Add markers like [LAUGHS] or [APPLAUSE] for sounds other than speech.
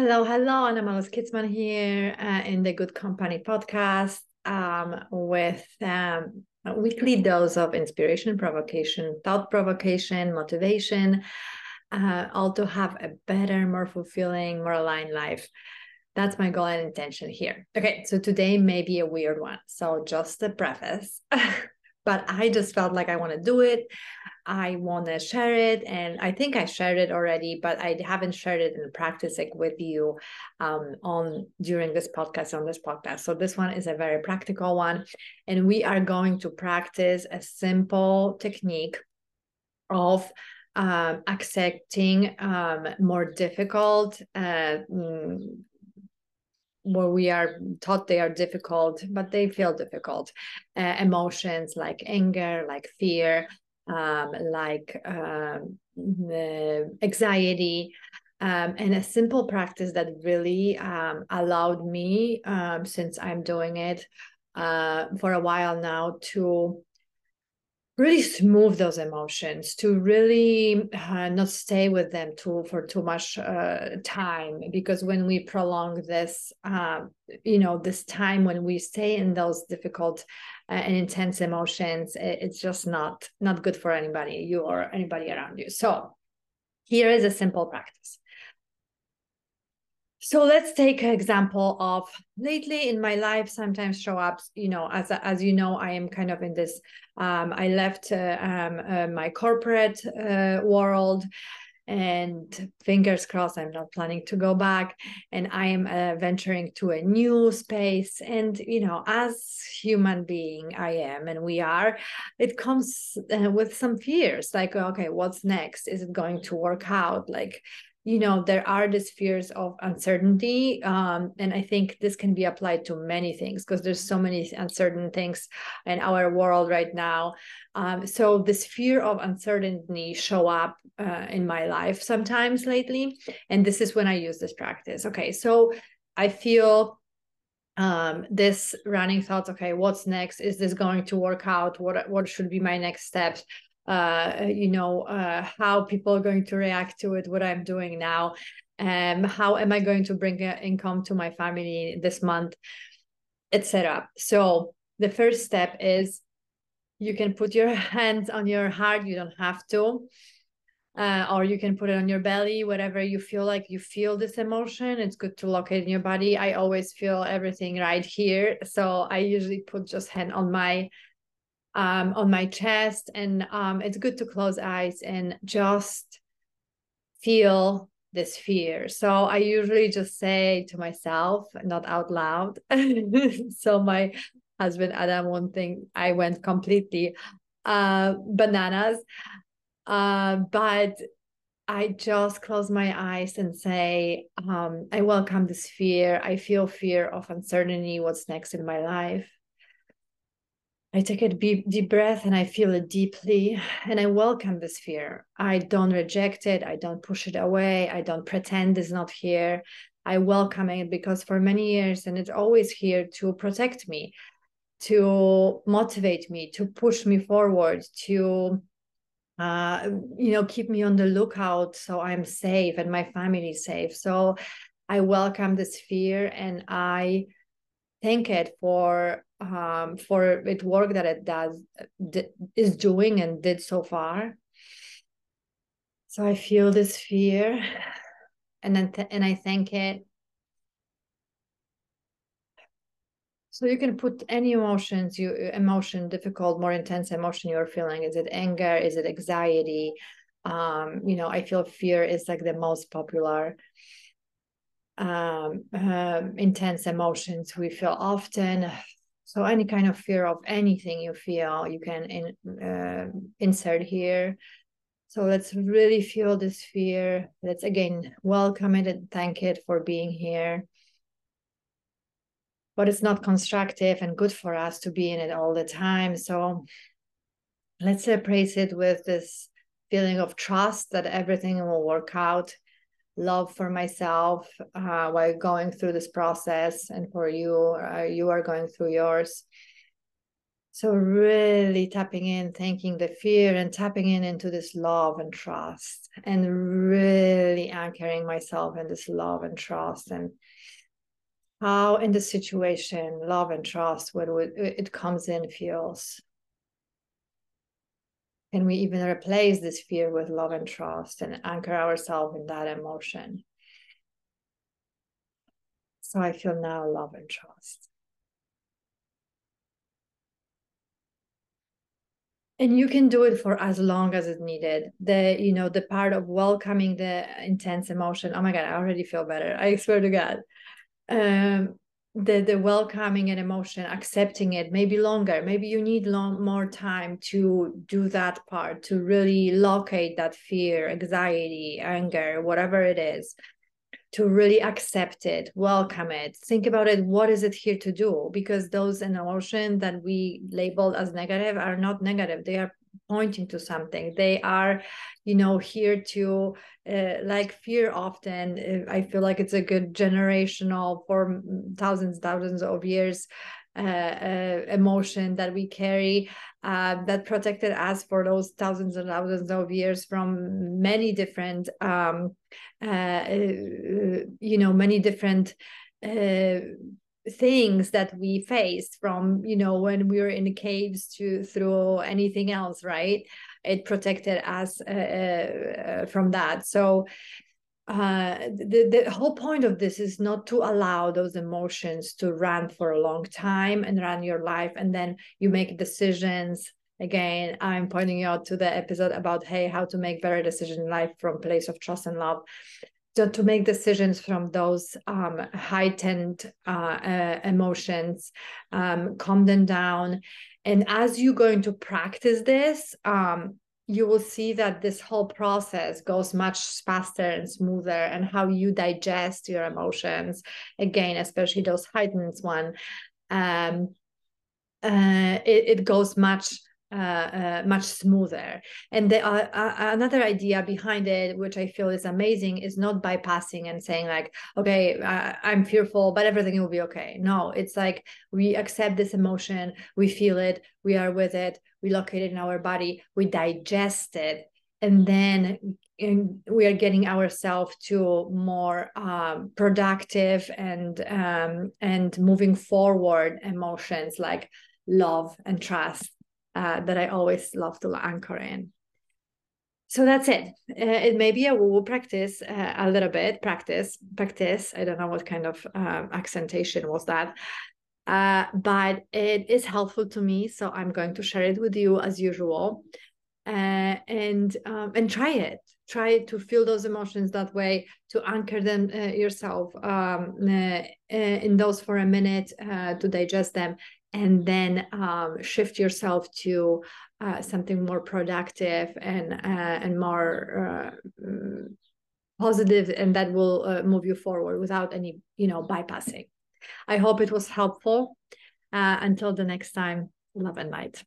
Hello, hello. Anna Malos Kitzman here uh, in the Good Company podcast um, with um, a weekly dose of inspiration, provocation, thought provocation, motivation, uh, all to have a better, more fulfilling, more aligned life. That's my goal and intention here. Okay, so today may be a weird one. So, just a preface. [LAUGHS] but I just felt like I want to do it. I want to share it, and I think I shared it already, but I haven't shared it in practice like with you um, on during this podcast on this podcast. So this one is a very practical one, and we are going to practice a simple technique of um, accepting um, more difficult uh, mm, where we are taught they are difficult, but they feel difficult. Uh, emotions like anger, like fear, um, like um, anxiety. Um, and a simple practice that really um, allowed me, um, since I'm doing it uh, for a while now, to really smooth those emotions to really uh, not stay with them too for too much uh, time because when we prolong this uh, you know this time when we stay in those difficult uh, and intense emotions it's just not not good for anybody you or anybody around you. So here is a simple practice so let's take an example of lately in my life sometimes show up you know as as you know i am kind of in this um, i left uh, um, uh, my corporate uh, world and fingers crossed i'm not planning to go back and i am uh, venturing to a new space. And you know as human being i am and we are it comes uh, with some fears like okay what's next? Is it going to work out? Like you know there are these fears of uncertainty um, and i think this can be applied to many things because there's so many uncertain things in our world right now. Um, so this fear of uncertainty show up uh, in my life sometimes lately and this is when i use this practice. Okay so i feel um, this running thoughts okay what's next? Is this going to work out? What what should be my next steps uh, you know, uh, how people are going to react to it, what I'm doing now, um, how am I going to bring income to my family this month, etc. So the first step is you can put your [LAUGHS] hands on your heart. You don't have to. Uh, or you can put it on your belly, whatever you feel like you feel this emotion. It's good to locate in your body. I always feel everything right here. So I usually put just hand on my um, on my chest. And um, it's good to close eyes and just feel this fear. So I usually just say to myself, not out loud. [LAUGHS] so my husband Adam won't think I went completely uh, bananas. Uh, but I just close my eyes and say, um, I welcome this fear. I feel fear of uncertainty, what's next in my life. I take a deep, deep breath and I feel it deeply and I welcome this fear. I don't reject it. I don't push it away. I don't pretend it's not here. I welcome it because for many years, and it's always here to protect me, to motivate me, to push me forward, to uh, you know, keep me on the lookout so I'm safe and my family is safe. So I welcome this fear and I thank it for um, for its work that it does is doing and did so far. So I feel this fear, and then th- and I thank it. So you can put any emotions you emotion difficult, more intense emotion you're feeling. Is it anger? Is it anxiety? Um, you know, I feel fear is like the most popular um, uh, intense emotions we feel often. So any kind of fear of anything you feel, you can in, uh, insert here. So let's really feel this fear. Let's again welcome it and thank it for being here. But it's not constructive and good for us to be in it all the time. So let's embrace it with this feeling of trust that everything will work out love for myself uh, while going through this process and for you uh, you are going through yours. So really tapping in thanking the fear and tapping in into this love and trust and really anchoring myself in this love and trust and how in the situation love and trust when it comes in feels can we even replace this fear with love and trust and anchor ourselves in that emotion. So i feel now love and trust. And you can do it for as long as it's needed. The you know the part of welcoming the intense emotion. Oh my god i already feel better. I swear to god. Um the the welcoming and emotion accepting it maybe longer maybe you need long more time to do that part to really locate that fear anxiety anger whatever it is to really accept it, welcome it, think about it. What is it here to do? Because those emotions that we labeled as negative are not negative. They are pointing to something. They are, you know, here to, uh, like fear often, uh, I feel like it's a good generational for thousands, thousands of years uh, uh, emotion that we carry uh, that protected us for those thousands and thousands of years from many different, um, uh, you know, many different things that we faced from you know when we were in the caves to through anything else right? It protected us uh, uh, from that. So uh, the, the whole point of this is not to allow those emotions to run for a long time and run your life and then you make decisions. Again i'm pointing you out to the episode about hey how to make better decisions in life from place of trust and love so to make decisions from those um, heightened uh, uh, emotions um, calm them down. And as you're going to practice this um, you will see that this whole process goes much faster and smoother and how you digest your emotions again especially those heightened one um, uh, it, it goes much uh, uh, much smoother. And the, uh, uh, another idea behind it, which I feel is amazing, is not bypassing and saying like, okay, I'm fearful, but everything will be okay. No, it's like we accept this emotion, we feel it, we are with it, we locate it in our body, we digest it, and then we are getting ourselves to more um, productive and um, and moving forward emotions like love and trust uh, that I always love to anchor in. So that's it. Uh, it may be a woo practice uh, a little bit. Practice, practice. I don't know what kind of um, accentation was that, uh, but it is helpful to me. So I'm going to share it with you as usual, uh, and um, and try it. Try to feel those emotions that way. To anchor them uh, yourself um, in those for a minute to digest them, and then um, shift yourself to uh, something more productive and uh, and more uh, mm, positive, and that will uh, move you forward without any you know bypassing. I hope it was helpful. Uh, until the next time, love and light.